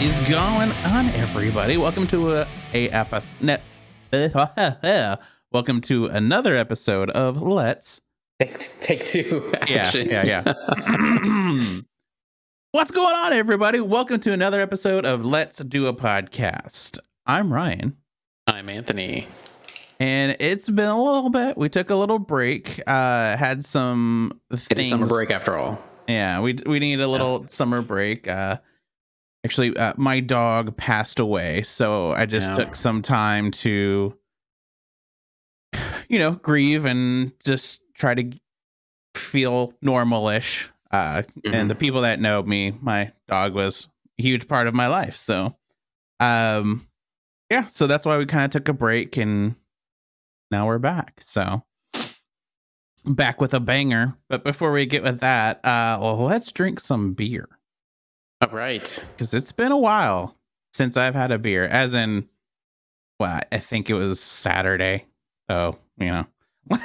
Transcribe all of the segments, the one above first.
is going on, everybody? Welcome to a, a episode. Welcome to another episode of Let's. Take, take two. Action. Yeah, yeah, yeah. What's going on, everybody? Welcome to another episode of Let's Do a Podcast. I'm Ryan. I'm Anthony. And it's been a little bit. We took a little break. Uh, had some things. It's summer break after all. Yeah, we we need a little yeah. summer break. Uh, actually, uh, my dog passed away, so I just yeah. took some time to, you know, grieve and just try to feel normalish. Uh, mm-hmm. And the people that know me, my dog was a huge part of my life. So, um, yeah, so that's why we kind of took a break and now we're back. So back with a banger. But before we get with that, uh, well, let's drink some beer. All right, because it's been a while since I've had a beer. As in, well, I think it was Saturday. So you know,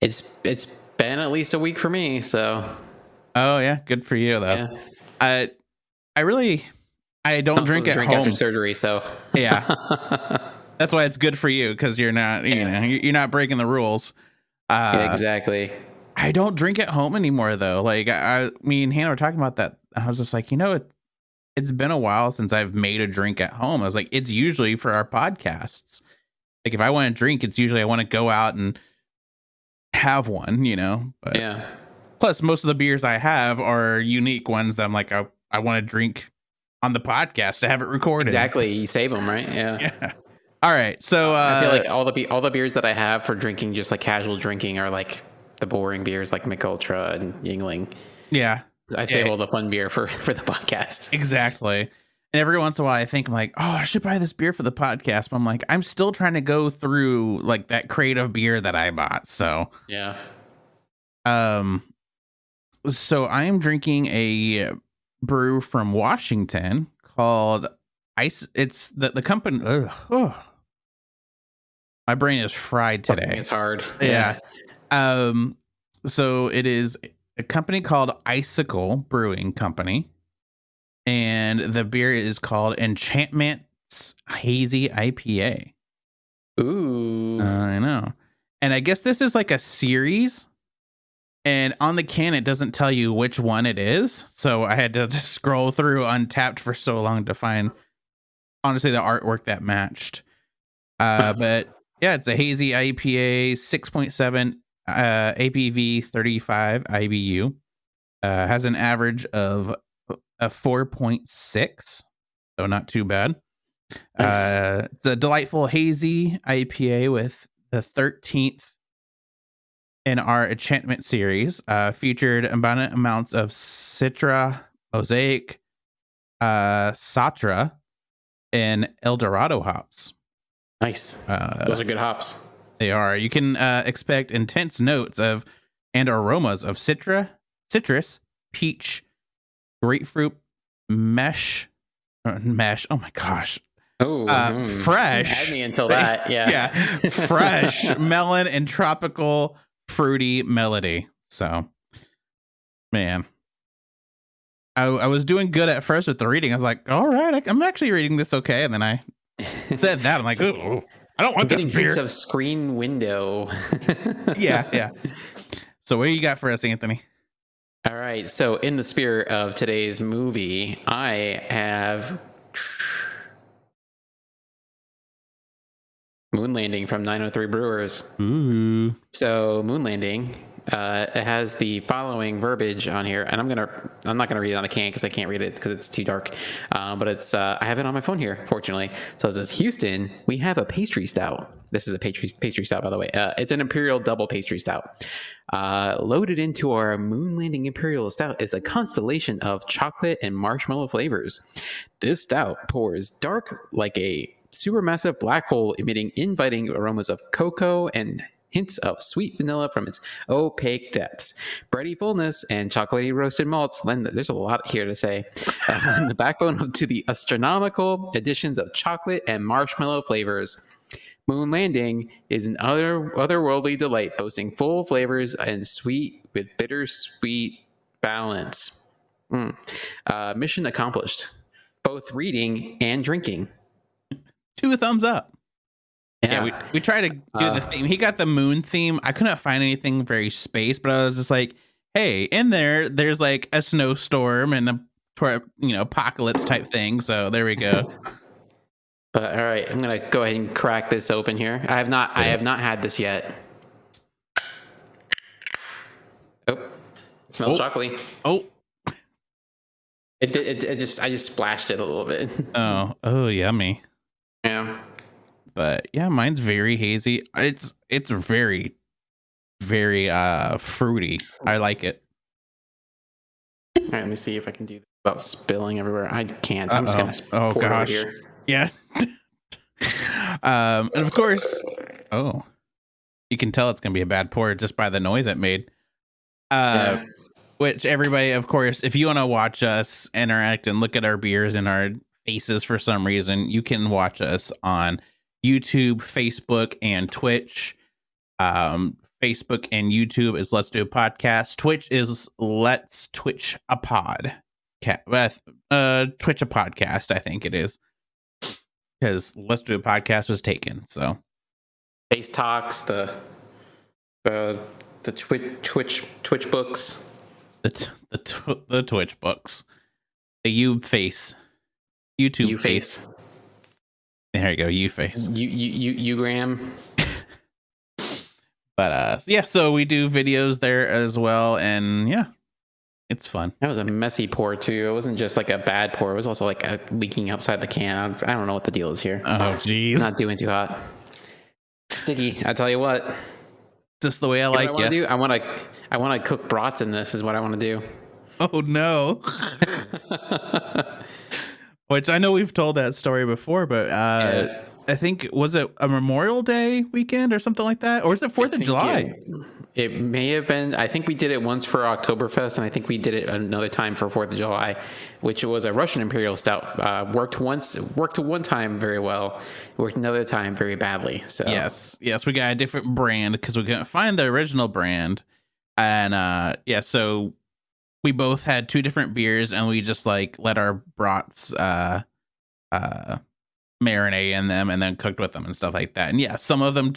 it's it's been at least a week for me. So, oh yeah, good for you though. Yeah. I I really I don't drink at drink home after surgery. So yeah. That's why it's good for you because you're not, you yeah. know, you're not breaking the rules. Uh, yeah, exactly. I don't drink at home anymore though. Like I, me and Hannah were talking about that. I was just like, you know, it, it's been a while since I've made a drink at home. I was like, it's usually for our podcasts. Like if I want to drink, it's usually I want to go out and have one, you know. But yeah. Plus, most of the beers I have are unique ones that I'm like, I, I want to drink on the podcast to have it recorded. Exactly. You save them, right? Yeah. yeah. All right, so uh, I feel like uh, all the be- all the beers that I have for drinking, just like casual drinking, are like the boring beers, like Mich Ultra and Yuengling. Yeah, I save yeah. all the fun beer for for the podcast. Exactly. And every once in a while, I think I'm like, oh, I should buy this beer for the podcast. But I'm like, I'm still trying to go through like that crate of beer that I bought. So yeah. Um. So I am drinking a brew from Washington called Ice. It's the the company. Ugh, ugh. My brain is fried today. It's hard. Yeah. yeah. Um. So it is a company called Icicle Brewing Company, and the beer is called Enchantment's Hazy IPA. Ooh. Uh, I know. And I guess this is like a series and on the can it doesn't tell you which one it is so i had to scroll through Untappd for so long to find honestly the artwork that matched. Uh, but yeah, it's a hazy IPA, 6.7 uh, ABV, 35 IBU. Uh, has an average of a 4.6, so not too bad. Nice. Uh, it's a delightful hazy IPA with the 13th in our enchantment series. Uh, featured abundant amounts of Citra, Mosaic, uh, Satra, and El Dorado hops. Nice. Uh, Those are good hops. They are. You can uh, expect intense notes of and aromas of citra, citrus, peach, grapefruit, mesh, uh, mesh. Oh my gosh. Oh, uh, mm. fresh. Had me until that. Yeah. yeah. Fresh melon and tropical fruity melody. So, man, I, I was doing good at first with the reading. I was like, all right, I, am actually reading this okay. And then I said that. I'm like, oh, I don't want I'm this hints of screen window. yeah, yeah. So what do you got for us, Anthony? All right. So in the spirit of today's movie, I have Moon Landing from 903 Brewers. Ooh. So Moon Landing uh, it has the following verbiage on here, and I'm gonna I'm not gonna read it on the can because I can't read it because it's too dark. Um, but it's uh, I have it on my phone here, fortunately. So it says Houston, we have a pastry stout. This is a pastry pastry stout, by the way. Uh, it's an imperial double pastry stout. Uh, loaded into our moon landing imperial stout is a constellation of chocolate and marshmallow flavors. This stout pours dark like a supermassive black hole, emitting inviting aromas of cocoa and hints of sweet vanilla from its opaque depths. Bready fullness and chocolatey roasted malts lend, there's a lot here to say, uh, the backbone of, to the astronomical additions of chocolate and marshmallow flavors. Moon Landing is an other otherworldly delight, boasting full flavors and sweet with bittersweet balance. Mm. Uh, mission accomplished. both reading and drinking. Two thumbs up. Yeah, we, we tried to do Uh, the theme. He got the moon theme. I couldn't find anything very space, but I was just like, hey, in there, there's like a snowstorm and a you know apocalypse type thing. So there we go. But all right, I'm gonna go ahead and crack this open here. I have not I have not had this yet. Oh, it smells Oh. chocolatey. oh, It, it, it just I just splashed it a little bit. oh, oh, yummy. But yeah, mine's very hazy. It's it's very, very uh fruity. I like it. All right, let me see if I can do this without spilling everywhere. I can't. I'm just Uh-oh. gonna sp- Oh, gosh. here. Yeah. um, and of course, oh, you can tell it's gonna be a bad pour just by the noise it made. Uh, Yeah. which everybody, of course, if you want to watch us interact and look at our beers and our faces for some reason, you can watch us on YouTube, Facebook, and Twitch. Um, Facebook and YouTube is Let's Do a Podcast. Twitch is Let's Twitch a Pod. Uh, Twitch a Podcast, I think it is. Because Let's Do a Podcast was taken. So, Face talks the the the Twitch Twitch Twitch books. the t- the t- the Twitch books, the U face, YouTube You face. There you go, U face. You you you you Graham. But uh, yeah, so we do videos there as well, and yeah, it's fun. That was a messy pour too. It wasn't just like a bad pour. It was also like a leaking outside the can. I don't know what the deal is here. Oh, jeez, Not doing too hot. Sticky. I tell you what. just the way I You like I want you. to do. I want to. I want to cook brats in this. Is what I want to do. Oh no. Which I know we've told that story before, but uh, Yeah. I think was it a Memorial Day weekend or something like that, or is it Fourth of July? It, it may have been. I think we did it once for Oktoberfest, and I think we did it another time for Fourth of July, which was a Russian Imperial Stout. Uh, worked once, worked one time very well, worked another time very badly. So Yes, yes, we got a different brand because we couldn't find the original brand, and uh, yeah, so we both had two different beers, and we just like let our brats uh, uh, marinate in them, and then cooked with them and stuff like that. And yeah, some of them,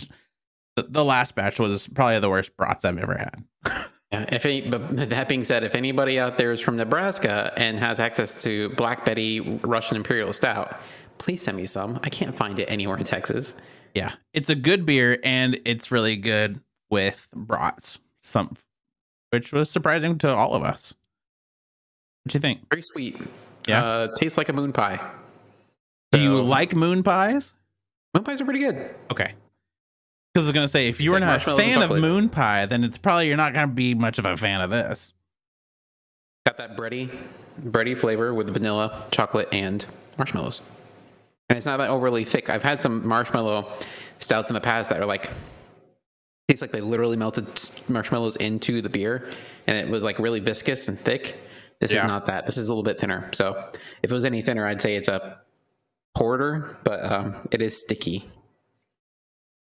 the, last batch was probably the worst brats I've ever had. Yeah, if any, but that being said, if anybody out there is from Nebraska and has access to Black Betty Russian Imperial Stout, please send me some. I can't find it anywhere in Texas. Yeah, it's a good beer, and it's really good with brats. Some, which was surprising to all of us. What do you think? Very sweet. Yeah. uh, tastes like a moon pie. Do you like moon pies? Moon pies are pretty good. Okay. Because I was gonna say, if you're like not a fan of moon pie, then it's probably you're not gonna be much of a fan of this. Got that bready, bready flavor with vanilla, chocolate, and marshmallows. And it's not that overly thick. I've had some marshmallow stouts in the past that are like tastes like they literally melted marshmallows into the beer, and it was like really viscous and thick. This Yeah. is not that. This is a little bit thinner. So if it was any thinner, I'd say it's a porter, but um, it is sticky.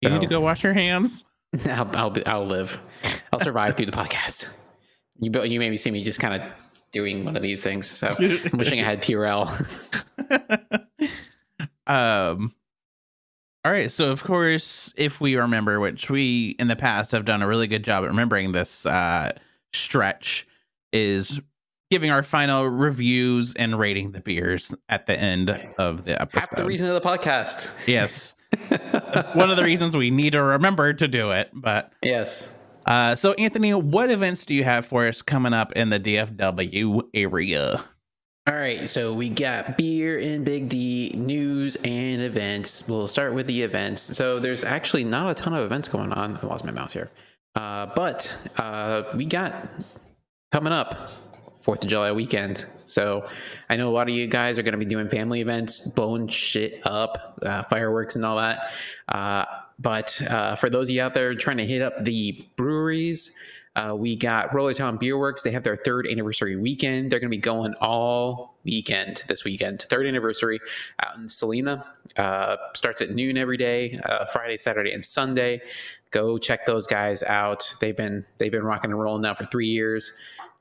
You need to go wash your hands. I'll, I'll, be, I'll live. I'll survive through the podcast. You, you maybe see me just kind of doing one of these things. So I'm wishing I had Purell. um. All right, so of course, if we remember, which we in the past have done a really good job at remembering this uh, stretch, is giving our final reviews and rating the beers at the end of the episode. Half the reason of the podcast. Yes. One of the reasons we need to remember to do it. But Yes. uh so Anthony, what events do you have for us coming up in the DFW area? All right, so we got beer and Big D news and events. We'll start with the events. So there's actually not a ton of events going on. I lost my mouse here, uh, but uh, we got coming up Fourth of July weekend. So I know a lot of you guys are going to be doing family events, blowing shit up, uh, fireworks and all that. Uh, but uh, for those of you out there trying to hit up the breweries, uh, we got Roller Town Beer Works. They have their third anniversary weekend. They're going to be going all weekend this weekend. Third anniversary out in Celina. Uh, starts at noon every day, uh, Friday, Saturday, and Sunday. Go check those guys out. They've been they've been rocking and rolling now for three years.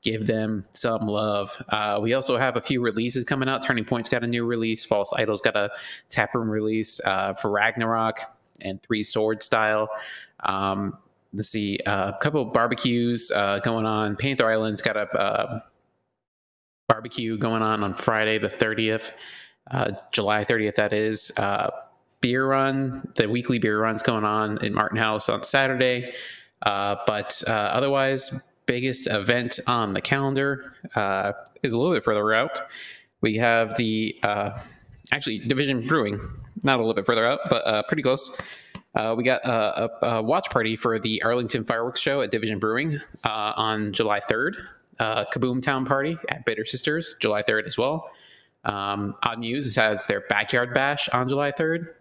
Give them some love. Uh, we also have a few releases coming out. Turning Point's got a new release. False Idols got a taproom release uh, for Ragnarok and Three Sword Style. Um, let's see, uh, a couple barbecues uh, going on. Panther Island's got a uh, barbecue going on on Friday the 30th, uh, July 30th, that is. Uh, beer run, the weekly beer run's going on in Martin House on Saturday. Uh, but otherwise, biggest event on the calendar is a little bit further out. We have the actually Division Brewing, not a little bit further out, but pretty close. Uh, we got a, a, watch party for the Arlington Fireworks Show at Division Brewing uh, on July 3rd. Uh, Kaboom Town Party at Bitter Sisters, July 3rd as well. Um, Odd News has their Backyard Bash on July 3rd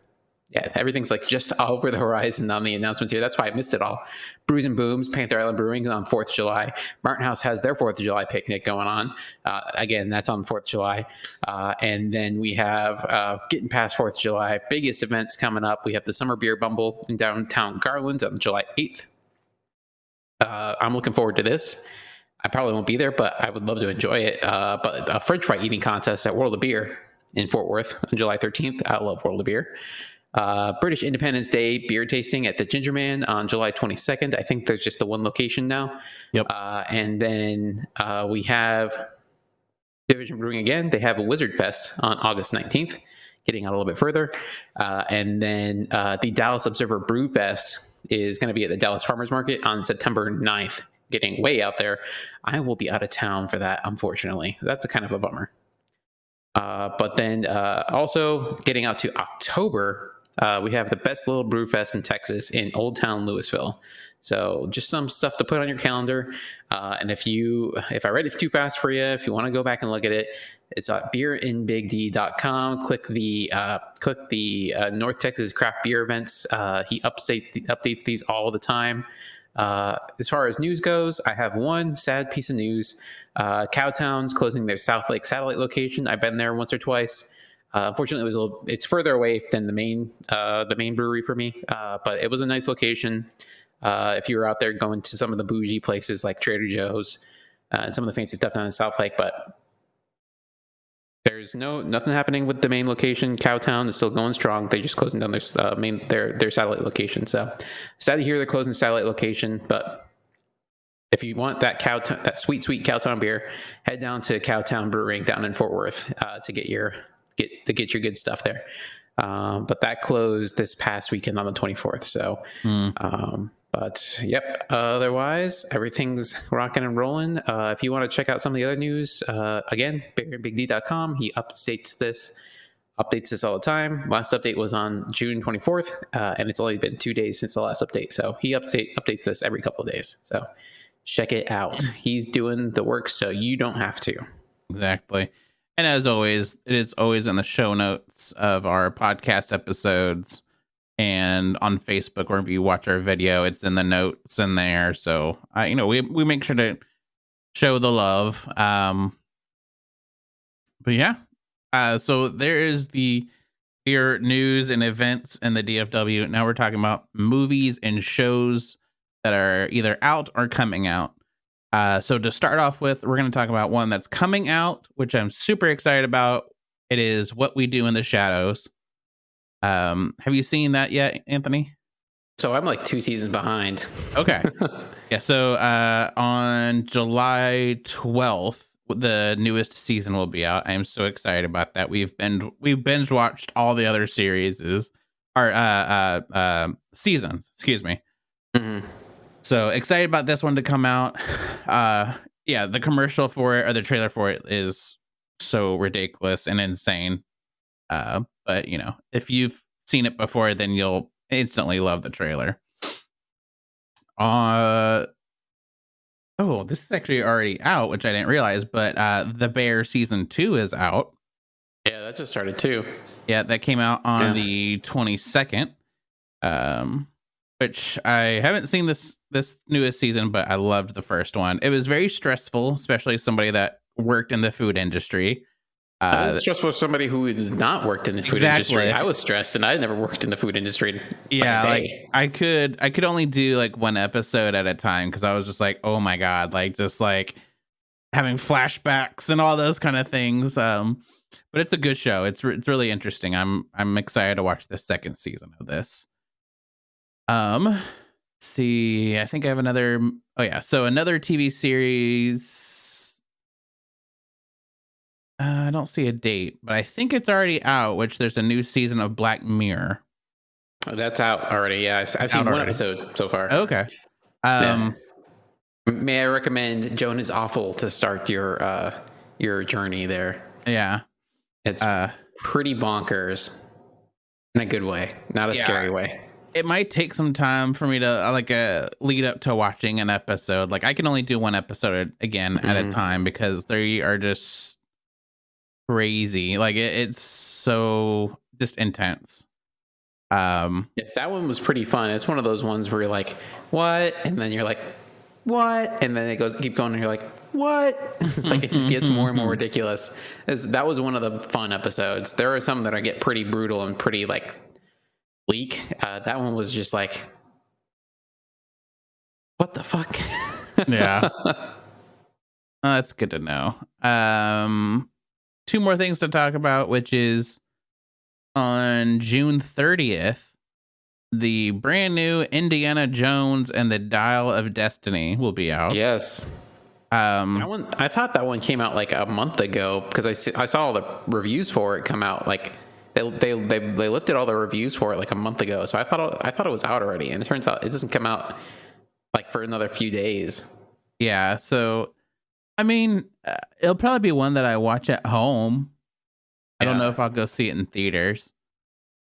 yeah, everything's like just over the horizon on the announcements here. That's why I missed it all. Brews and Booms, Panther Island Brewing on 4th of July. Martin House has their 4th of July picnic going on. Uh, again, that's on 4th of July. Uh, and then we have uh, getting past 4th of July, biggest events coming up. We have the Summer Beer Bumble in downtown Garland on July 8th. Uh, I'm looking forward to this. I probably won't be there, but I would love to enjoy it. Uh, but a French fry eating contest at World of Beer in Fort Worth on July 13th. I love World of Beer. Uh, British Independence Day beer tasting at the Ginger Man on July 22nd. I think there's just the one location now. Yep. Uh, and then uh, we have Division Brewing again. They have a Wizard Fest on August 19th, getting out a little bit further. Uh, and then uh, the Dallas Observer Brew Fest is going to be at the Dallas Farmers Market on September 9th, getting way out there. I will be out of town for that, unfortunately. That's a kind of a bummer. Uh, but then also getting out to October, uh, we have the best little brew fest in Texas in Old Town Lewisville. So just some stuff to put on your calendar. Uh, and if you, if I read it too fast for you, if you want to go back and look at it, it's at beerinbigd.com. Click the uh, click the uh, North Texas craft beer events. Uh, he update updates these all the time. Uh, as far as news goes, I have one sad piece of news. Uh, Cowtown's closing their Southlake satellite location. I've been there once or twice. Uh, unfortunately, it was a little, it's further away than the main uh, the main brewery for me, uh, but it was a nice location. Uh, if you were out there going to some of the bougie places like Trader Joe's uh, and some of the fancy stuff down in Southlake, but there's no nothing happening with the main location. Cowtown is still going strong. They're just closing down their uh, main their their satellite location. So sad to hear they're closing the satellite location, but if you want that cow that sweet sweet Cowtown beer, head down to Cowtown Brewing down in Fort Worth to get your get to get your good stuff there. Um, but that closed this past weekend on the 24th. So, mm. um, but yep. Otherwise, everything's rocking and rolling. Uh, if you want to check out some of the other news, uh, again, beerinbigd.com. He updates this, updates this all the time. Last update was on June 24th, uh, and it's only been two days since the last update. So he update updates this every couple of days. So check it out. He's doing the work, so you don't have to. Exactly. And as always, it is always in the show notes of our podcast episodes and on Facebook wherever you watch our video, it's in the notes in there. So I, you know, we we make sure to show the love. Um, but yeah, uh, so there is the beer news and events in the DFW. Now we're talking about movies and shows that are either out or coming out. Uh, so to start off with, we're going to talk about one that's coming out, which I'm super excited about. It is What We Do in the Shadows. Um, have you seen that yet, Anthony? So I'm like two seasons behind. Okay. yeah. So uh, on July 12th, the newest season will be out. I am so excited about that. We've been we've binge watched all the other series or uh, uh, uh, seasons. Excuse me. Mm-hmm. So excited about this one to come out. Uh, yeah, the commercial for it or the trailer for it is so ridiculous and insane. Uh, but you know, if you've seen it before, then you'll instantly love the trailer. Uh oh, this is actually already out, which I didn't realize. But uh, the Bear season two is out. Yeah, that just started too. Yeah, that came out on yeah. the twenty second. Um, which I haven't seen this this newest season, but I loved the first one. It was very stressful, especially somebody that worked in the food industry. Uh, Uh, That's just for somebody who has not worked in the food Exactly. industry. I was stressed, and I never worked in the food industry. yeah, like I could I could only do like one episode at a time because I was just like, oh my god, like just like having flashbacks and all those kind of things. Um, but it's a good show. It's re- it's really interesting. I'm I'm excited to watch the second season of this. Um, see, I think I have another. Oh yeah, so another TV series. Uh, I don't see a date, but I think it's already out. Which there's a new season of Black Mirror. that's out already. Yeah, I've Out seen one already. episode so far. Okay. Um. May I recommend Joan is Awful to start your uh, your journey there? Yeah. It's Uh. pretty bonkers in a good way, not a Yeah. scary way. It might take some time for me to uh, like uh, lead up to watching an episode. Like I can only do one episode again at a Mhm. time because they are just crazy. Like it, it's so just intense. Um, Yeah, that one was pretty fun. It's one of those ones where you're like, "What?" and then you're like, "What?" and then it goes keep going, and you're like, "What?" it's like it just gets more and more ridiculous. It's- that was one of the fun episodes. There are some that I get pretty brutal and pretty like bleak. Uh, that one was just like, "What the fuck?" Yeah. uh, that's good to know. Um, two more things to talk about, which is on June thirtieth. The brand new Indiana Jones and the Dial of Destiny will be out. yes. Um, one, I thought that one came out like a month ago because I, I saw all the reviews for it come out like they, they they they lifted all the reviews for it like a month ago. So I thought I thought it was out already, and it turns out it doesn't come out like for another few days. Yeah, so I mean, uh, it'll probably be one that I watch at home. I don't know if I'll go see it in theaters.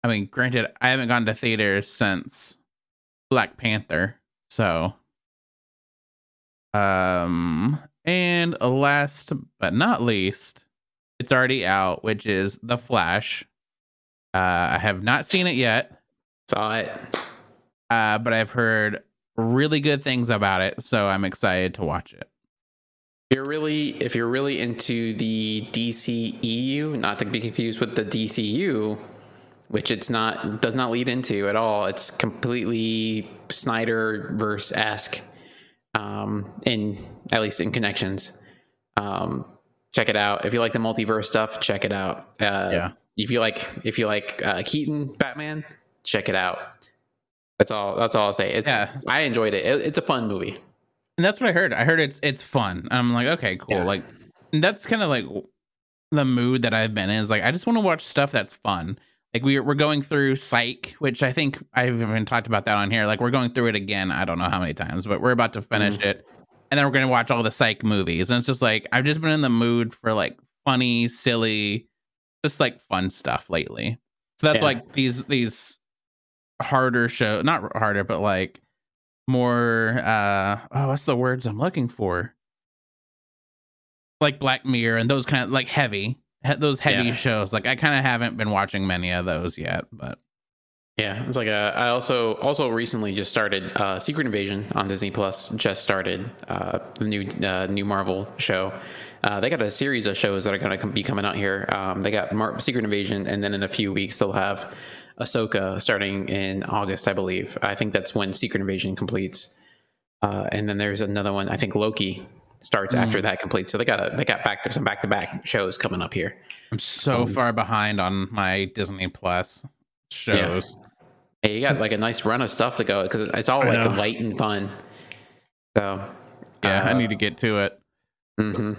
I mean, granted, I haven't gone to theaters since Black Panther, so um and last but not least, it's already out, which is The Flash. Uh I have not seen it yet, Saw it. uh but I've heard really good things about it, so I'm excited to watch it. If you're really if you're really into the DCEU, not to be confused with the DCU, which it's not does not lead into at all. It's completely Snyder verse esque, um, in at least in connections. Um, check it out. If you like the multiverse stuff, check it out. Uh, Yeah. If you like if you like uh, Keaton Batman, check it out. That's all. That's all I'll say. It's Yeah. I enjoyed it. it. It's a fun movie. And that's what I heard. I heard it's it's fun. I'm like, okay, cool. Yeah. Like that's kind of like the mood that I've been in. Is like I just want to watch stuff that's fun. Like we're we're going through Psych, which I think I've even talked about that on here. Like we're going through it again. I don't know how many times, but we're about to finish it, and then we're gonna watch all the Psych movies. And it's just like I've just been in the mood for like funny, silly, just like fun stuff lately. So that's Yeah. like these these harder show, not harder, but like more uh oh what's the words i'm looking for like black mirror and those kind of like heavy he- those heavy Yeah. shows like i kind of haven't been watching many of those yet but Yeah, it's like a. I also also recently just started uh, Secret Invasion on Disney Plus. Just started uh, the new uh, new Marvel show. Uh, they got a series of shows that are going to be coming out here. Um, they got Mar- Secret Invasion, and then in a few weeks they'll have Ahsoka starting in August, I believe. I think that's when Secret Invasion completes. Uh, and then there's another one. I think Loki starts after that completes. So they got a, they got back there's some back to back shows coming up here. i'm so Um, far behind on my disney plus shows Hey, you got like a nice run of stuff to go because it's all I like know. light and fun. So yeah i uh, need to get to it hmm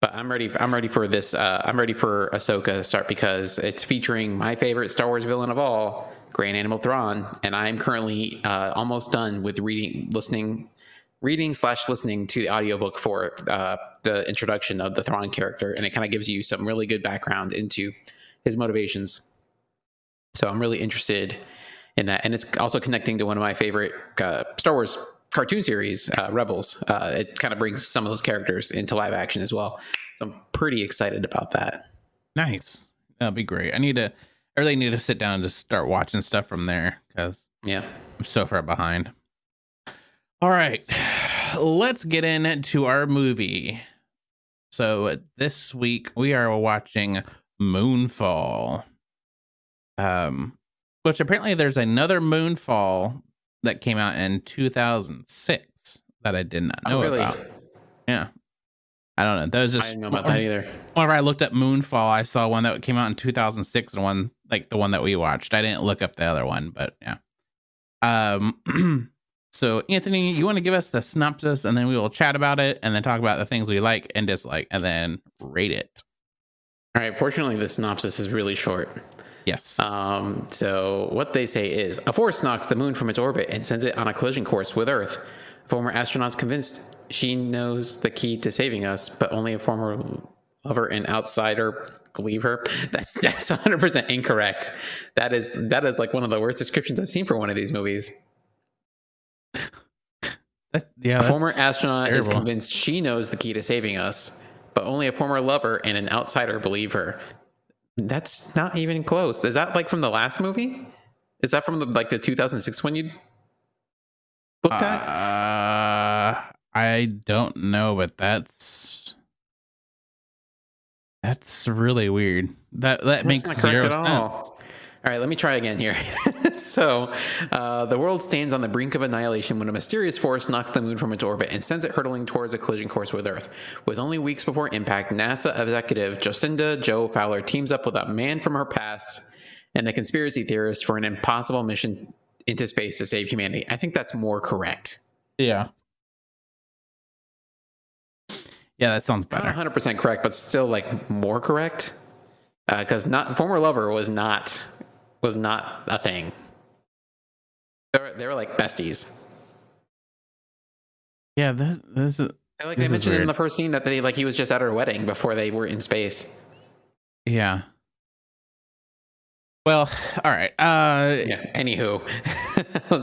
But I'm ready. I'm ready for this. Uh, I'm ready for Ahsoka to start because it's featuring my favorite Star Wars villain of all, Grand Admiral Thrawn, and I'm currently uh, almost done with reading, listening, reading slash listening to the audiobook for uh, the introduction of the Thrawn character, and it kind of gives you some really good background into his motivations. So I'm really interested in that, and it's also connecting to one of my favorite uh, Star Wars cartoon series, uh, Rebels. Uh, it kind of brings some of those characters into live action as well. So I'm pretty excited about that. nice That'd be great i need to i really need to sit down and just start watching stuff from there because Yeah. I'm so far behind. All right, let's get into our movie. So this week we are watching Moonfall. Um, which apparently there's another Moonfall that came out in 2006 that I did not know oh, really? about. Yeah. I don't know. That was just I didn't know about that either. whenever I looked up Moonfall, I saw one that came out in 2006 and one like the one that we watched. I didn't look up the other one, but yeah. Um so Anthony, you want to give us the synopsis and then we will chat about it and then talk about the things we like and dislike and then rate it. All right. Fortunately, the synopsis is really short. Yes. Um, so what they say is a force knocks the moon from its orbit and sends it on a collision course with Earth. Former astronauts convinced she knows the key to saving us, but only a former lover and outsider believe her. That's that's 100 percent incorrect. That is that is like one of the worst descriptions I've seen for one of these movies. That- yeah. A former astronaut is convinced she knows the key to saving us, but only a former lover and an outsider believe her. That's not even close. Is that like from the last movie? Is that from the like the 2006 one you looked at? Uh, I don't know, but that's that's really weird. That that That's makes zero sense. all. All right, let me try again here. so, uh, the world stands on the brink of annihilation when a mysterious force knocks the moon from its orbit and sends it hurtling towards a collision course with Earth. With only weeks before impact, NASA executive Jocinda Jo Fowler teams up with a man from her past and a conspiracy theorist for an impossible mission into space to save humanity. I think that's more correct. Yeah. Yeah, that sounds Not better. 100% correct, but still like more correct. Because not former lover was not was not a thing. They were, they were like besties. Yeah, this this is Like This I mentioned in the first scene that they like he was just at her wedding before they were in space. yeah. Well, all right. Uh Yeah. Anywho,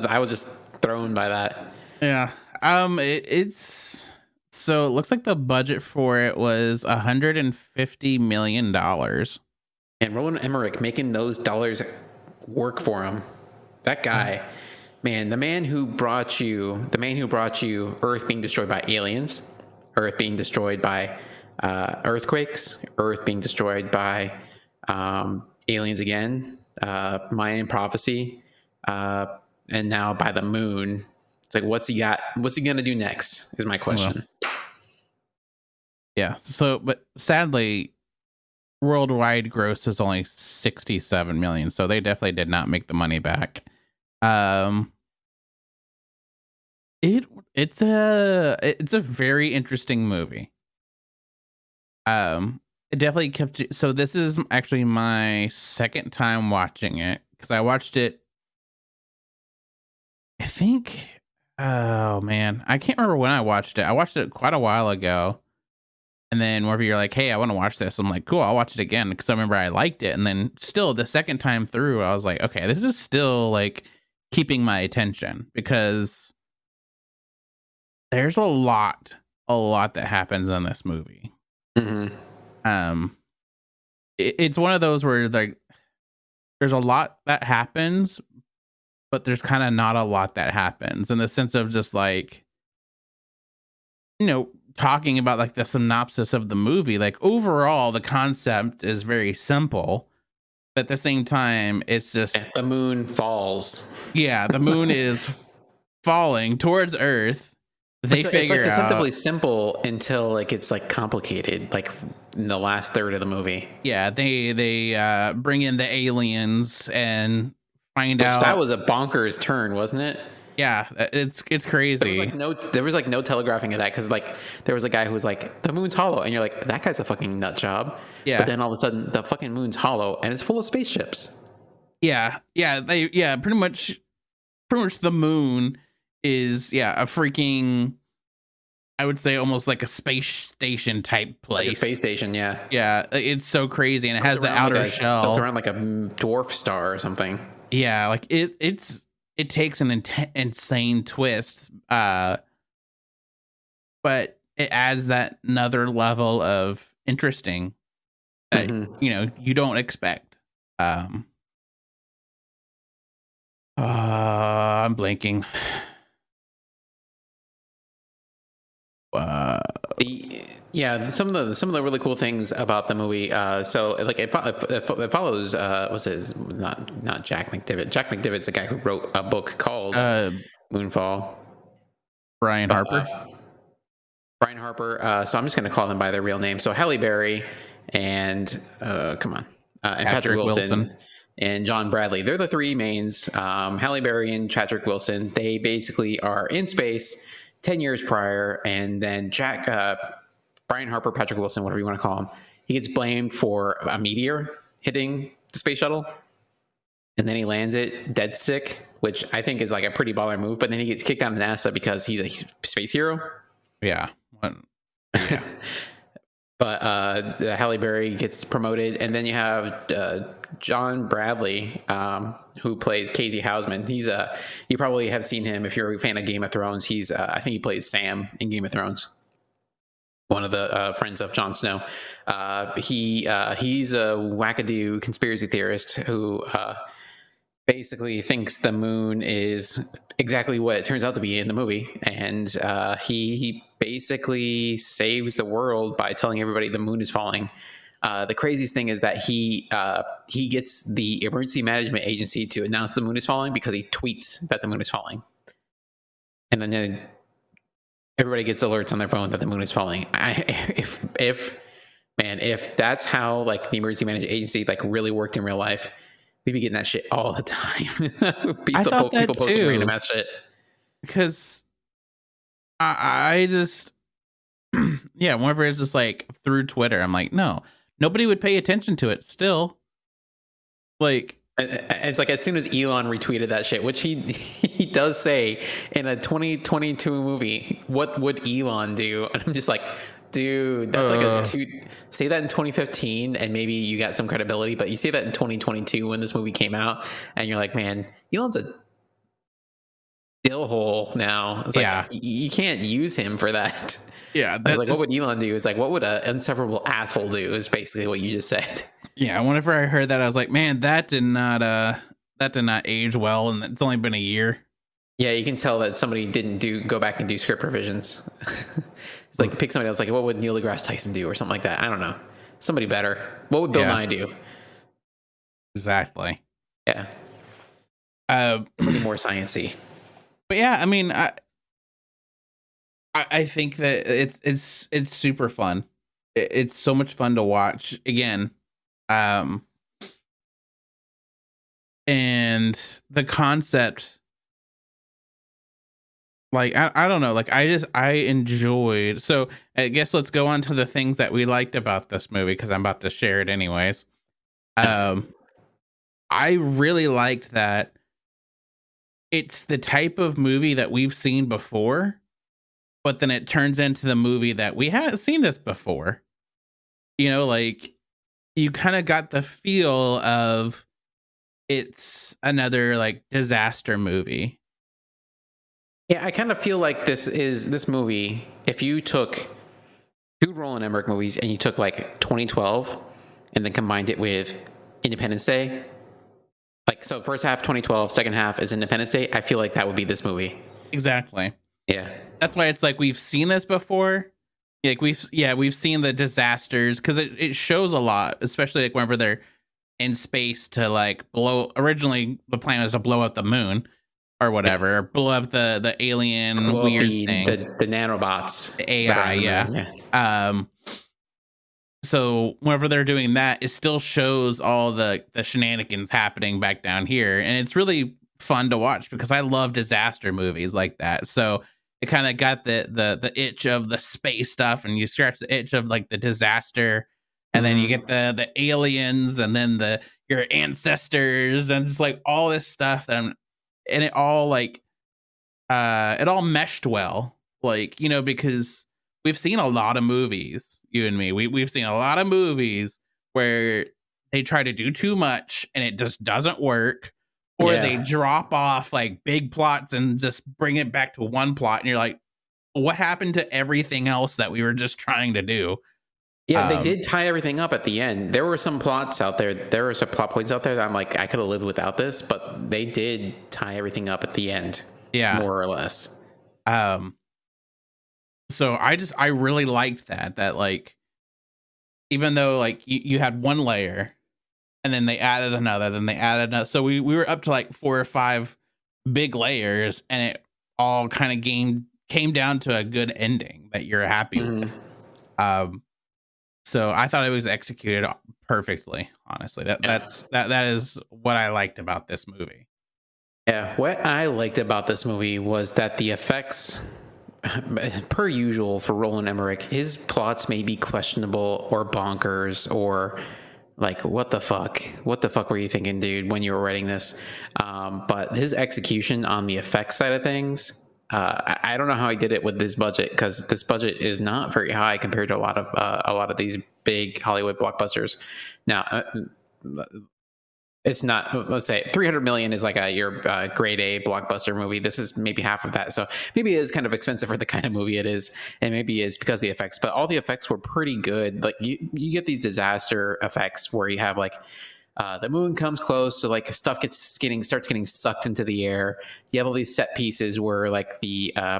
I was just thrown by that. Yeah. Um it, it's so it looks like the budget for it was 150 million dollars. And Roland Emmerich making those dollars work for him. That guy, man, the man who brought you, the man who brought you Earth being destroyed by aliens, Earth being destroyed by uh, earthquakes, Earth being destroyed by um, aliens again, uh, Mayan prophecy, uh, and now by the moon. It's like, what's he got? What's he gonna do next? Is my question. Yeah. So but sadly worldwide gross is only 67 million, so they definitely did not make the money back. Um it it's a it's a very interesting movie. Um it definitely kept so this is actually my second time watching it cuz I watched it I think oh man, I can't remember when I watched it. I watched it quite a while ago. And then whenever you're like, hey, I want to watch this, I'm like, cool, I'll watch it again because I remember I liked it. And then still the second time through, I was like, okay, this is still like keeping my attention because there's a lot, a lot that happens in this movie. hmm Um, it, it's one of those where like there's a lot that happens, but there's kind of not a lot that happens in the sense of just like, you know, talking about like the synopsis of the movie. Like overall, the concept is very simple, but at the same time, it's just The moon falls. yeah, the moon is falling towards Earth. They it's, figure it's like deceptively out, simple until like it's like complicated, like in the last third of the movie. yeah, they they uh, bring in the aliens and find Which out that was a bonkers turn, wasn't it? Yeah, uh, it's it's There crazy. was like no, there was like no telegraphing of that because like there was a guy who was like, "The moon's hollow," and you're like, "That guy's a fucking nut job." yeah, But then all of a sudden, the fucking moon's hollow and it's full of spaceships. yeah, yeah. They yeah, pretty much, pretty much the moon is yeah a freaking, I would say almost like a space station type place. Like a space station, yeah. Yeah, it's so crazy, and it has the outer like a- shell. built around like a dwarf star or something. yeah like it it's it takes an int- insane twist uh but it adds that another level of interesting that Mhm. you know you don't expect um uh i'm blanking uh Yeah, some of the some of the really cool things about the movie. Uh, so like it, it, it follows uh, what's his not not Jack McDivitt. Jack McDivitt's a guy who wrote a book called Uh, Moonfall. Brian Harper. Uh, Brian Harper. Uh, so I'm just going to call them by their real name. So Halle Berry and uh, come on, uh, and Patrick, Patrick Wilson, Wilson. and John Bradley. They're the three mains. Um, Halle Berry and Patrick Wilson. They basically are in space ten years prior, and then Jack, uh, Brian Harper, Patrick Wilson, whatever you want to call him, he gets blamed for a meteor hitting the space shuttle. And then he lands it dead stick, which I think is like a pretty baller move. But then he gets kicked out of NASA because he's a space hero. Yeah. What- but uh, the Halle Berry gets promoted, and then you have uh, John Bradley, um, who plays KC Houseman. He's a uh, you probably have seen him if you're a fan of Game of Thrones. He's uh, I think he plays Sam in Game of Thrones. One of the uh, friends of Jon Snow. Uh, he uh, he's a wackadoo conspiracy theorist who uh, basically thinks the moon is exactly what it turns out to be in the movie, and uh, he he basically saves the world by telling everybody the moon is falling. Uh, the craziest thing is that he he gets the emergency management agency to announce the moon is falling because he tweets that the moon is falling, and then everybody gets alerts on their phone that the moon is falling. I, if if man, if that's how like the emergency management agency like really worked in real life, we'd be getting that shit all the time. people, thought that people posting too. random ass shit. because I, I just yeah whenever it's just like through twitter i'm like no nobody would pay attention to it still like It's like as soon as Elon retweeted that shit, which he he does say in a 2022 movie, what would Elon do? And I'm just like, dude, that's like Uh. a two. Say that in 2015, and maybe you got some credibility. But you say that in 2022 when this movie came out, and you're like, man, Elon's a dill hole now. It's like Yeah. y- you can't use him for that. yeah I was like, what would Elon do? It's like, what would an inseparable asshole do? Is basically what you just said. Yeah whenever i heard that i was like man that did not uh that did not age well and it's only been a year Yeah, you can tell that somebody didn't do go back and do script revisions. it's like pick somebody else. Like, what would Neil deGrasse Tyson do, or something like that? I don't know. Somebody better. What would Bill Yeah. Nye do? exactly Yeah, uh more sciency. but yeah i mean i i, I think that it's it's it's super fun It- it's so much fun to watch again um and the concept like I, I don't know like i just i enjoyed so i guess let's go on to the things that we liked about this movie because i'm about to share it anyways. Um i really liked that it's the type of movie that we've seen before but then it turns into the movie that we hadn't seen this before. You know like you kind of got the feel of it's another like disaster movie Yeah, I kind of feel like this is this movie. If you took two Roland Emmerich movies and you took like 2012 and then combined it with Independence Day, like so, first half 2012, second half is Independence Day. I feel like that would be this movie. exactly Yeah. that's why it's like we've seen this before like we've yeah we've seen the disasters because it, it shows a lot especially like whenever they're in space to like blow originally the plan was to blow up the moon or whatever or blow up the the alien Blow weird the, thing the the nanobots. The AI, yeah. yeah. um so whenever they're doing that it still shows all the the shenanigans happening back down here and it's really fun to watch because i love disaster movies like that so it kind of got the the the itch of the space stuff and you scratch the itch of like the disaster and then you get the the aliens and then the your ancestors and it's like all this stuff that i'm and it all like uh it all meshed well. Like you know because we've seen a lot of movies you and me. We, we've seen a lot of movies where they try to do too much and it just doesn't work or Yeah. they drop off like big plots and just bring it back to one plot and you're like what happened to everything else that we were just trying to do Yeah, they Um, did tie everything up at the end. There were some plots out there. There were some plot points out there that I'm like, I could have lived without this, but they did tie everything up at the end, yeah more or less. um so I just I really liked that that like even though like you, you had one layer and then they added another, then they added another. So we, we were up to like four or five big layers and it all kind of game came down to a good ending that you're happy Mhm. with. Um so I thought it was executed perfectly, honestly. That Yeah. that's that that is what I liked about this movie. Yeah, what I liked about this movie was that the effects, per usual for Roland Emmerich, his plots may be questionable or bonkers or like what the fuck, what the fuck were you thinking, dude, when you were writing this? Um, but his execution on the effects side of things. Uh, I don't know how he did it with this budget because this budget is not very high compared to a lot of uh, a lot of these big Hollywood blockbusters. Now, uh, it's not let's say 300 million is like a your uh, grade a blockbuster movie. This is maybe half of that. So maybe it is kind of expensive for the kind of movie it is and maybe it's because of the effects but all the effects were pretty good. Like you, you get these disaster effects where you have like uh, the moon comes close so like stuff gets getting starts getting sucked into the air. You have all these set pieces where like the uh,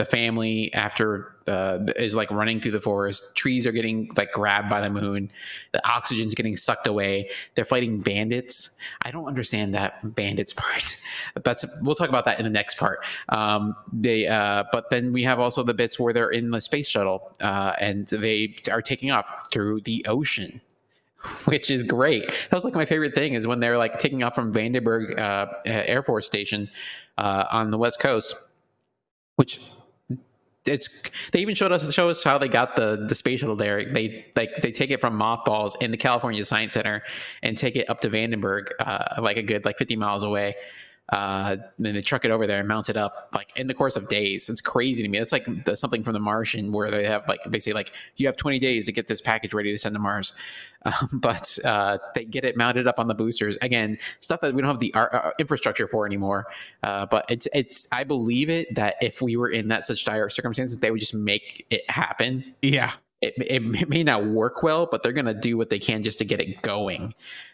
the family after uh, is like running through the forest. Trees are getting like grabbed by the moon. The oxygen's getting sucked away. They're fighting bandits. I don't understand that bandits part. That's we'll talk about that in the next part. Um, they uh, but then we have also the bits where they're in the space shuttle uh, and they are taking off through the ocean which is great. That was like my favorite thing is when they're like taking off from Vandenberg uh, Air Force Station uh, on the West Coast, which it's they even showed us show us how they got the the space shuttle there. They like they take it from mothballs in the California Science Center and take it up to Vandenberg, uh, like a good like 50 miles away. Uh, then they truck it over there and mount it up like in the course of days. It's crazy to me. It's like the, something from The Martian where they have like they say like you have 20 days to get this package ready to send to Mars, um, but uh, they get it mounted up on the boosters again. Stuff that we don't have the uh, infrastructure for anymore. Uh, but it's it's I believe it that if we were in that such dire circumstances, they would just make it happen. Yeah. It, it may not work well, but they're gonna do what they can just to get it going.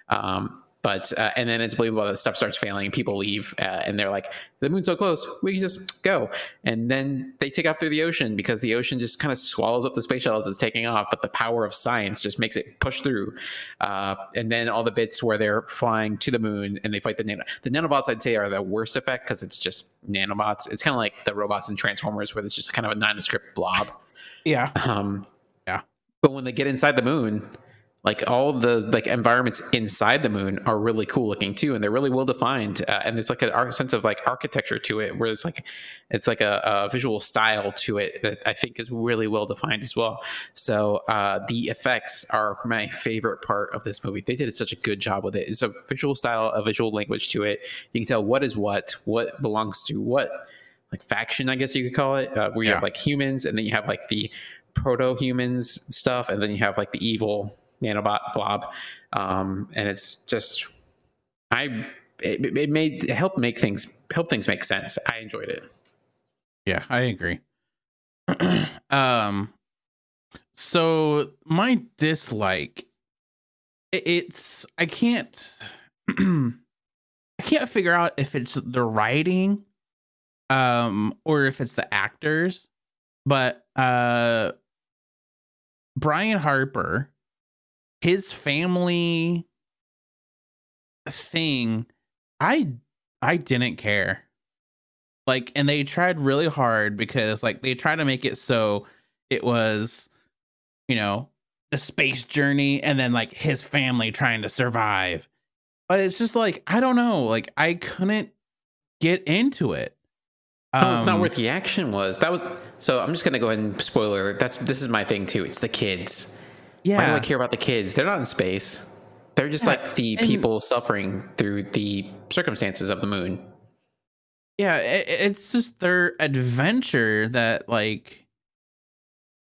Um, but uh, and then it's believable that stuff starts failing, people leave, uh, and they're like, "The moon's so close, we can just go." And then they take off through the ocean because the ocean just kind of swallows up the space shuttle as it's taking off. But the power of science just makes it push through. Uh, and then all the bits where they're flying to the moon and they fight the nano the nanobots. I'd say are the worst effect because it's just nanobots. It's kind of like the robots in Transformers, where it's just kind of a nondescript blob. Yeah. Um, Yeah. But when they get inside the moon, like all the like environments inside the moon are really cool looking too, and they're really well defined. Uh, and there's like a sense of like architecture to it, where it's like it's like a, a visual style to it that I think is really well defined as well. So uh, the effects are my favorite part of this movie. They did such a good job with it. It's a visual style, a visual language to it. You can tell what is what, what belongs to what like faction, I guess you could call it, uh, where you Yeah. have like humans, and then you have like the proto humans stuff, and then you have like the evil nanobot blob, um, and it's just I it, it made it helped make things help things make sense. I enjoyed it. Yeah, I agree. um so my dislike it's I can't I can't figure out if it's the writing um or if it's the actors but uh Brian Harper his family thing I I didn't care like and they tried really hard because like they tried to make it so it was you know the space journey and then like his family trying to survive but it's just like i don't know like i couldn't get into it Oh, it's not Um, where the action was. That was so. I'm just gonna go ahead and spoiler. That's this is my thing too. It's the kids. Yeah Why do I care about the kids? They're not in space. They're just Yeah, like the and- people suffering through the circumstances of the moon. yeah it, it's just their adventure that like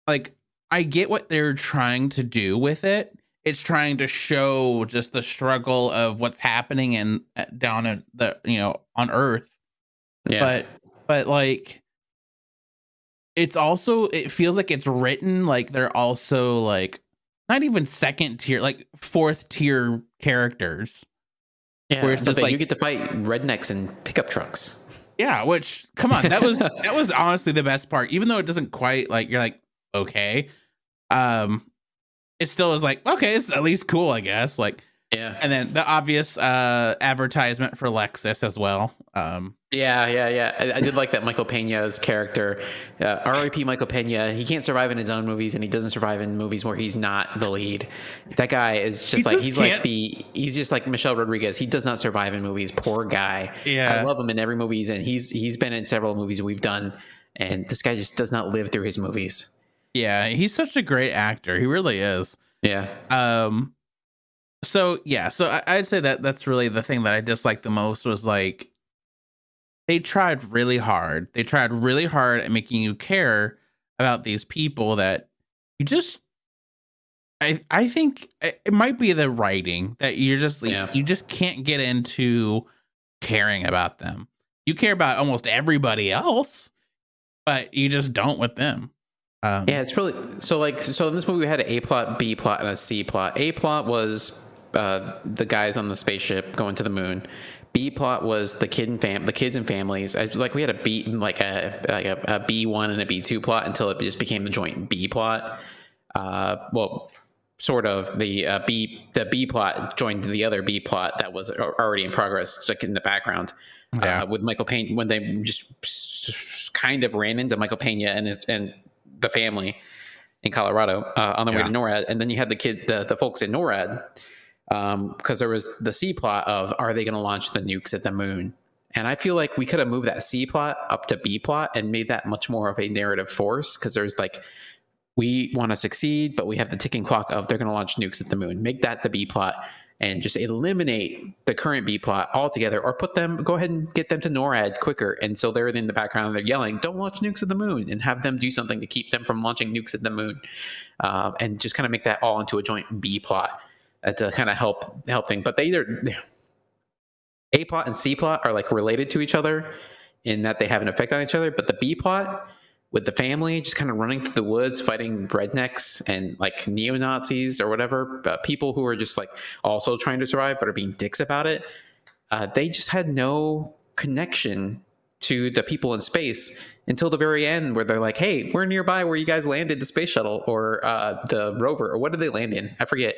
like i get what they're trying to do with it it's trying to show just the struggle of what's happening in uh, down at the you know on earth Yeah. but but like it's also it feels like it's written like they're also like not even second tier like fourth tier characters yeah. where it's just then you get to fight rednecks and pickup trucks. Yeah, which come on, that was that was honestly the best part. Even though it doesn't quite like you're like okay, um, it still is like okay, it's at least cool, I guess. Like Yeah. and then the obvious uh advertisement for Lexus as well. Um, Yeah, yeah, yeah. I, I did like that Michael Pena's character. Uh, R.I.P. Michael Pena. He can't survive in his own movies, and he doesn't survive in movies where he's not the lead. That guy is just He like just he's can't- like the he's just like Michelle Rodriguez. He does not survive in movies. Poor guy. Yeah. I love him in every movie he's in. He's he's been in several movies we've done, and this guy just does not live through his movies. yeah, he's such a great actor. He really is. Yeah, Um, so yeah, so I, I'd say that that's really the thing that I disliked the most was like they tried really hard. They tried really hard at making you care about these people that you just. I I think it might be the writing that you're just like, Yeah. you just can't get into caring about them. You care about almost everybody else, but you just don't with them. Um, yeah. It's really so like so in this movie we had an A plot, B plot, and a C plot. A plot was uh, the guys on the spaceship going to the moon. B plot was the kid and fam the kids and families. I, like we had a B like a like a, a B one and a B two plot until it just became the joint B plot. Uh, well, sort of the uh, B the B plot joined the other B plot that was already in progress, like in the background. Yeah. Uh, with Michael Pena when they just kind of ran into Michael Pena and his and the family in Colorado uh, on the way to NORAD, and then you had the kid the, the folks in NORAD because there was the C plot of are they going to launch the nukes at the moon? And I feel like we could have moved that C plot up to B plot and made that much more of a narrative force because there's like we want to succeed, but we have the ticking clock of they're going to launch nukes at the moon. Make that the B plot and just eliminate the current B plot altogether, or put them, go ahead and get them to NORAD quicker. And so they're in the background, and they're yelling, "Don't launch nukes at the moon," and have them do something to keep them from launching nukes at the moon, uh, and just kind of make that all into a joint B plot uh, to kind of help help thing. But they either A plot and C plot are like related to each other in that they have an effect on each other, but the B plot with the family just kind of running through the woods fighting rednecks and like neo Nazis or whatever, uh, people who are just like also trying to survive but are being dicks about it. Uh, they just had no connection to the people in space until the very end, where they're like, "Hey, we're nearby where you guys landed the space shuttle or uh, the rover, or what did they land in? I forget.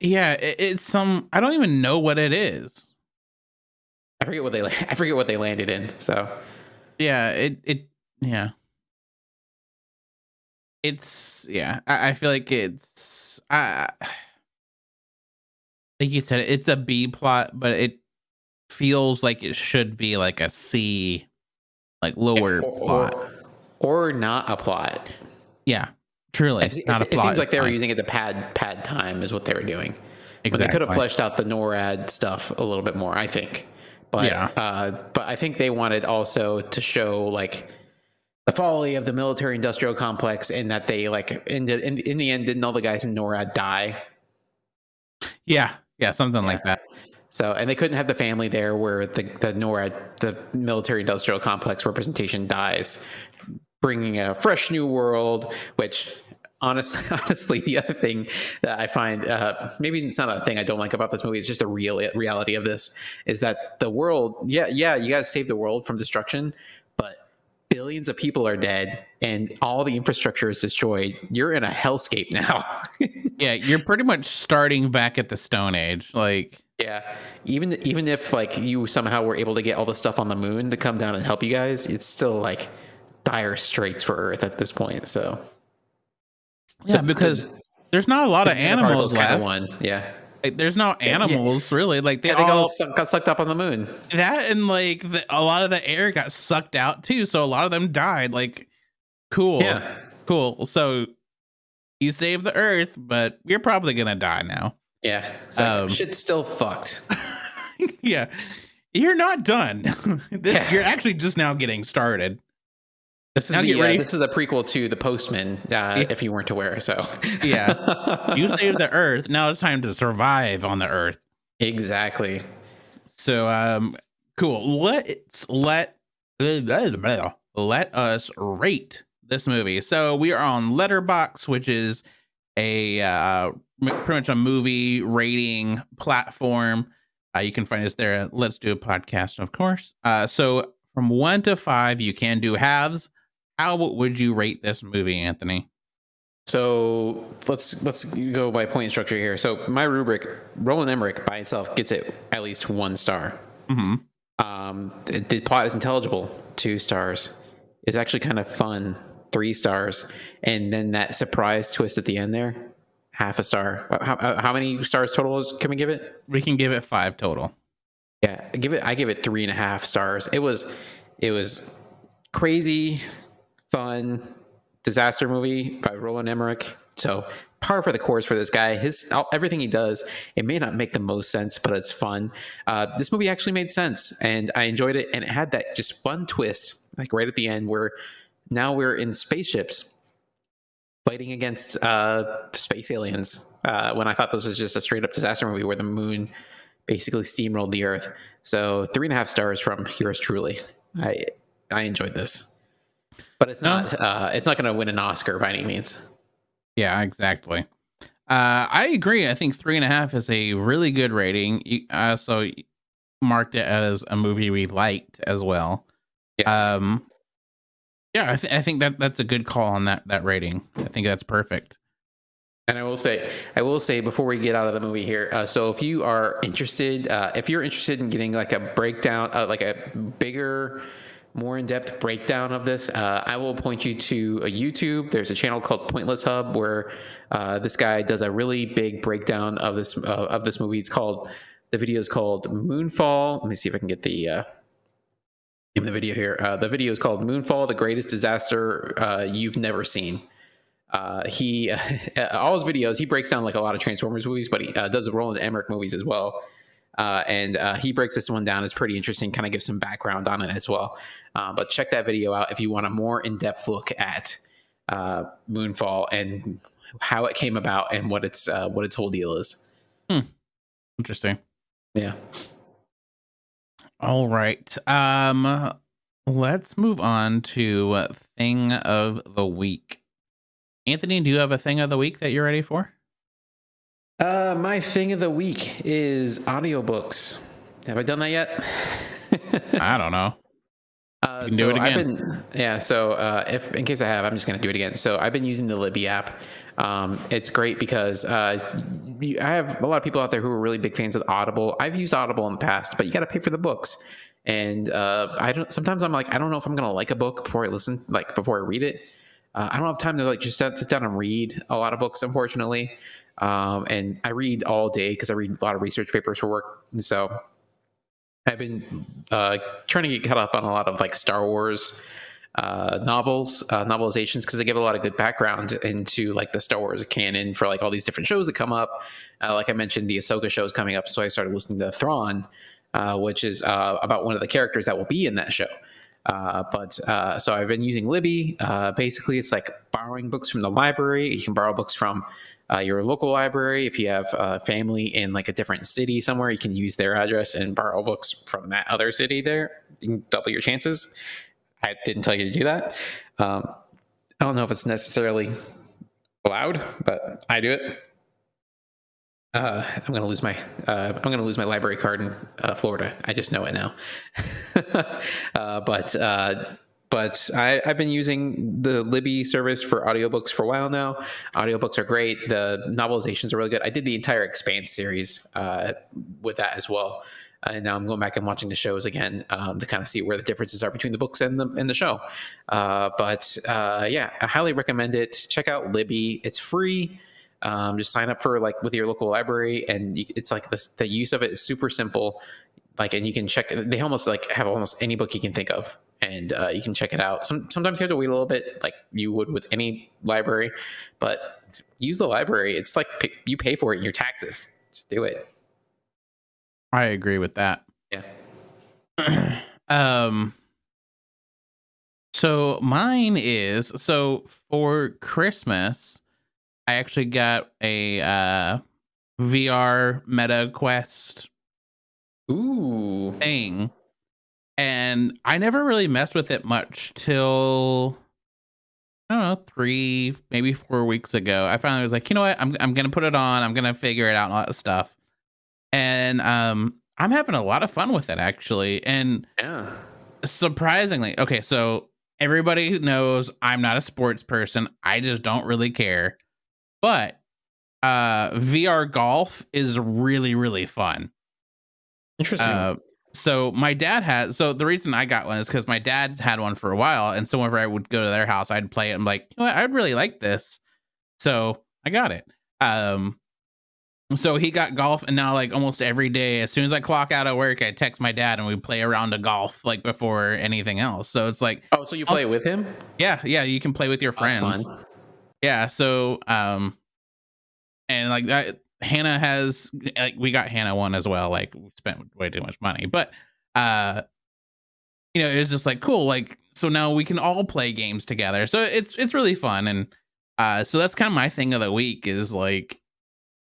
Yeah, it, it's some. I don't even know what it is. I forget what they I forget what they landed in. So yeah it it yeah it's yeah i, I feel like it's i like you said it's a b plot but it feels like it should be like a c like lower or, plot or, or not a plot. yeah truly It, not a it seems like they were using it to pad pad time is what they were doing. But they could have fleshed out the NORAD stuff a little bit more, I think. But Yeah. uh, but I think they wanted also to show like the folly of the military industrial complex and that they like in the, in, in the end didn't all the guys in NORAD die. yeah yeah something like that So and they couldn't have the family there where the the NORAD the military industrial complex representation dies, bringing a fresh new world. Which honestly, honestly, the other thing that I find uh, maybe it's not a thing I don't like about this movie. It's just a real reality of this is that the world. Yeah, yeah, you guys saved the world from destruction, but billions of people are dead and all the infrastructure is destroyed. You're in a hellscape now. yeah you're pretty much starting back at the stone age like Yeah, even even if like you somehow were able to get all the stuff on the moon to come down and help you guys, it's still like dire straits for Earth at this point. So yeah because there's not a lot of animals kind of left one. Yeah, like, there's no animals really like they yeah, they all all suck, got sucked up on the moon. that and like the, a lot of the air got sucked out too so a lot of them died like cool Yeah, cool so you saved the earth but you're probably gonna die now yeah. It's like, Um, shit's still fucked. yeah you're not done this, Yeah. you're actually just now getting started This is now the get uh, this is a prequel to The Postman. Uh, If you weren't aware, so. Yeah. you saved the earth. Now it's time to survive on the earth. Exactly. so um cool. Let's let let us rate this movie. So we are on Letterboxd which is a uh pretty much a movie rating platform. Uh, you can find us there. Let's do a podcast of course. Uh so from one to five, you can do halves. How would you rate this movie, Anthony? So let's let's go by point structure here. So my rubric, Roland Emmerich by itself gets it at least one star. Mm-hmm. Um, the, the plot is intelligible, two stars. It's actually kind of fun, three stars, and then that surprise twist at the end there, half a star. How, how many stars total can we give it? We can give it five total. Yeah, I give it. I give it three and a half stars. It was, it was crazy, fun, disaster movie by Roland Emmerich. So par for the course for this guy. His everything he does, it may not make the most sense, but it's fun. Uh, this movie actually made sense, and I enjoyed it. And it had that just fun twist, like right at the end, where now we're in spaceships fighting against uh, space aliens. Uh, when I thought this was just a straight up disaster movie where the moon basically steamrolled the Earth. So three and a half stars from yours truly. I I enjoyed this, but it's not uh, it's not going to win an Oscar by any means. Yeah, exactly. Uh, I agree. I think three and a half is a really good rating. Uh, so marked it as a movie we liked as well. Yes. Um, yeah, I, th- I think that that's a good call on that that rating. I think that's perfect. And I will say, I will say before we get out of the movie here. Uh, so if you are interested, uh, if you're interested in getting like a breakdown, uh, like a bigger, more in-depth breakdown of this, uh, I will point you to a YouTube. There's a channel called Pointless Hub where uh, this guy does a really big breakdown of this uh, of this movie. It's called the video is called Moonfall. Let me see if I can get the name of the video here. the video is called Moonfall: The Greatest Disaster You've Never Seen uh, he uh, all his videos he breaks down like a lot of Transformers movies, but he uh, does Roland Emmerich movies as well. Uh, and uh, he breaks this one down. It's pretty interesting. Kind of gives some background on it as well. Uh, but check that video out if you want a more in depth look at Moonfall and how it came about and what its what its whole deal is. Hmm. Interesting. Yeah. All right. Um, let's move on to thing of the week. Anthony, do you have a thing of the week that you're ready for? Uh, my thing of the week is audiobooks. Have I done that yet? I don't know. Uh, you can so do it again. I've been, yeah. So, uh, if in case I have, I'm just going to do it again. So, I've been using the Libby app. Um, it's great because uh, I have a lot of people out there who are really big fans of Audible. I've used Audible in the past, but you got to pay for the books. And uh, I don't. Sometimes I'm like, I don't know if I'm going to like a book before I listen, like before I read it. Uh, I don't have time to like just sit down and read a lot of books, unfortunately. Um, and I read all day because I read a lot of research papers for work, and so I've been uh, trying to get caught up on a lot of like Star Wars uh, novels, uh, novelizations, because they give a lot of good background into like the Star Wars canon for like all these different shows that come up. Uh, like I mentioned, the Ahsoka show is coming up, so I started listening to Thrawn, uh, which is uh, about one of the characters that will be in that show. Uh, but so I've been using Libby. Basically, it's like borrowing books from the library. You can borrow books from uh, your local library. If you have a family in like a different city somewhere, you can use their address and borrow books from that other city there. You can double your chances. I didn't tell you to do that. Um, I don't know if it's necessarily allowed, but I do it. Uh, I'm gonna lose my uh, I'm gonna lose my library card in uh, Florida. I just know it now. Uh, but uh, but I, have been using the Libby service for audiobooks for a while now. Audiobooks are great. The novelizations are really good. I did the entire Expanse series uh, with that as well. And now I'm going back and watching the shows again um, to kind of see where the differences are between the books and the and the show. but yeah, I highly recommend it. Check out Libby. It's free. Um, just sign up for like with your local library, and you, it's like the use of it is super simple. Like, and you can check. They almost like have almost any book you can think of, and uh, you can check it out. Some, sometimes you have to wait a little bit, like you would with any library, but use the library. It's like you pay for it in your taxes. Just do it. I agree with that. Yeah. um. So mine is so for Christmas. I actually got a uh, VR Meta Quest Ooh. thing, and I never really messed with it much till I don't know three, maybe four weeks ago. I finally was like, you know what, I'm I'm gonna put it on. I'm gonna figure it out and all that stuff, and um, I'm having a lot of fun with it actually, and yeah. surprisingly, okay, so everybody knows I'm not a sports person. I just don't really care. But uh VR golf is really really fun. Interesting. Uh, so my dad has so the reason I got one is because my dad's had one for a while, and so whenever I would go to their house, I'd play it. I'm like, you know what, I'd really like this, so I got it. Um, so he got golf, and now like almost every day, as soon as I clock out of work, I text my dad, and we play a round of golf like before anything else. So it's like, oh, so you play I'll- with him? yeah, yeah, you can play with your Oh, friends. fun. Yeah, so um and like that Hannah has like we got Hannah one as well. Like we spent way too much money. But uh you know, it was just like cool. Like so now we can all play games together. So it's it's really fun and uh so that's kind of my thing of the week is like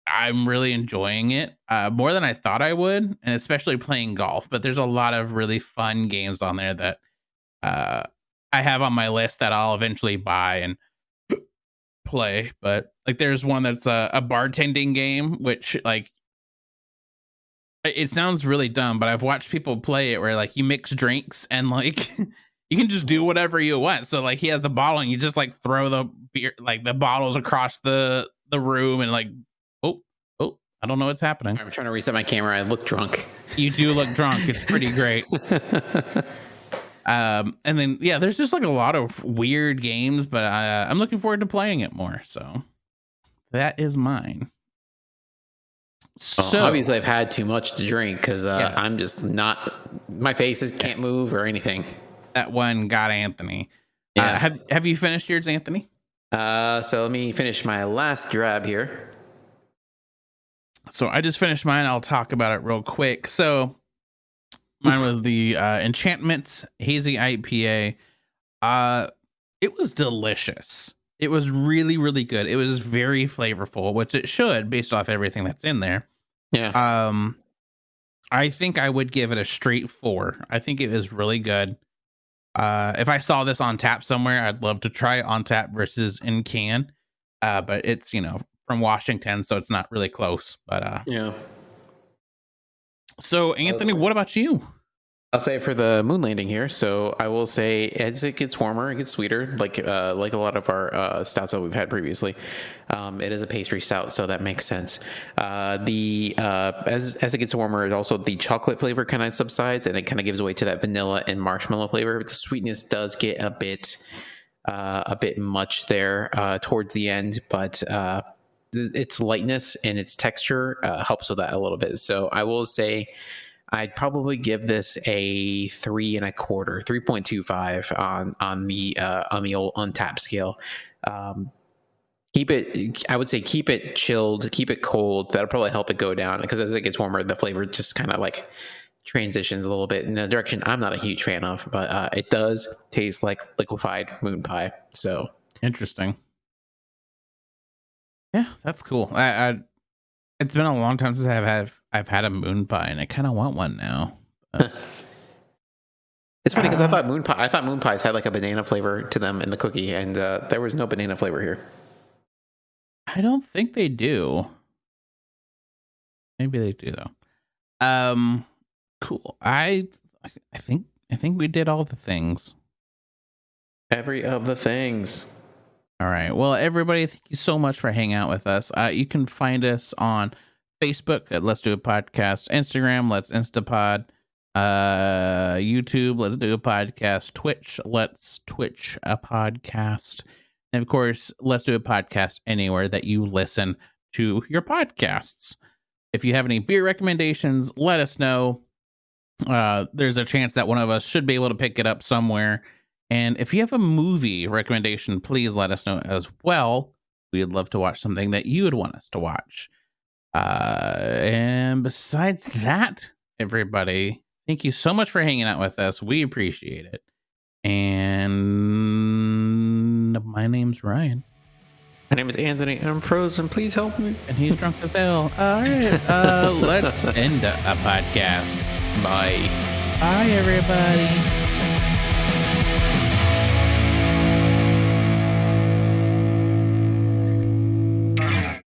I'm really enjoying it uh more than I thought I would and especially playing golf, but there's a lot of really fun games on there that uh I have on my list that I'll eventually buy and play, but like there's one that's a, a bartending game, which like it it sounds really dumb, but I've watched people play it where like you mix drinks and like you can just do whatever you want. So like he has the bottle and you just like throw the beer like the bottles across the the room and like oh oh I don't know what's happening. I'm trying to reset my camera. I look drunk. You do look drunk. It's pretty great. Um, and then yeah, there's just like a lot of weird games, but uh, I'm looking forward to playing it more. So that is mine. So Well, obviously, I've had too much to drink because uh, Yeah. I'm just not. My face is, can't move or anything. that one got Anthony. Yeah. Uh, have Have you finished yours, Anthony? Uh, so let me finish my last drab here. So I just finished mine. I'll talk about it real quick. So mine was the uh, Enchantments Hazy IPA. Uh, it was delicious. It was really, really good. It was very flavorful, which it should, based off everything that's in there. Yeah. Um, I think I would give it a straight four. I think it is really good. Uh, if I saw this on tap somewhere, I'd love to try it on tap versus in can. Uh, but it's you know from Washington, so it's not really close. But uh, yeah. So Anthony, what about you? I'll say for the moon landing here. So I will say as it gets warmer, it gets sweeter, like uh, like a lot of our uh, stouts that we've had previously. Um, it is a pastry stout, so that makes sense. Uh, the uh, as as it gets warmer, it also the chocolate flavor kind of subsides, and it kind of gives way to that vanilla and marshmallow flavor. But The sweetness does get a bit uh, a bit much there uh, towards the end, but its lightness and its texture uh, helps with that a little bit. So I will say. I'd probably give this a three and a quarter, three point two five on on the uh, on the old Untappd scale. Um, keep it, I would say, keep it chilled, keep it cold. That'll probably help it go down because as it gets warmer, the flavor just kind of like transitions a little bit in the direction I'm not a huge fan of, but uh, it does taste like liquefied moon pie. So Interesting. Yeah, that's cool. I, I it's been a long time since I've had I've had a moon pie, and I kind of want one now. it's funny because I thought moon pie, I thought moon pies had like a banana flavor to them in the cookie, and uh, there was no banana flavor here. I don't think they do. Maybe they do though. Um, cool. I I think I think we did all the things. Every of the things. All right. Well, everybody, thank you so much for hanging out with us. Uh, you can find us on Facebook at Let's Do a Podcast, Instagram, Let's Instapod, uh, YouTube, Let's Do a Podcast, Twitch, Let's Twitch a Podcast, and of course, Let's Do a Podcast anywhere that you listen to your podcasts. If you have any beer recommendations, let us know. Uh, there's a chance that one of us should be able to pick it up somewhere. And if you have a movie recommendation, please let us know as well. We'd love to watch something that you would want us to watch. Uh, and besides that, everybody, thank you so much for hanging out with us. We appreciate it. And my name's Ryan, My name is Anthony. I'm frozen. Please help me. and he's drunk as hell. All right, uh, let's end a podcast. Bye. Bye, everybody.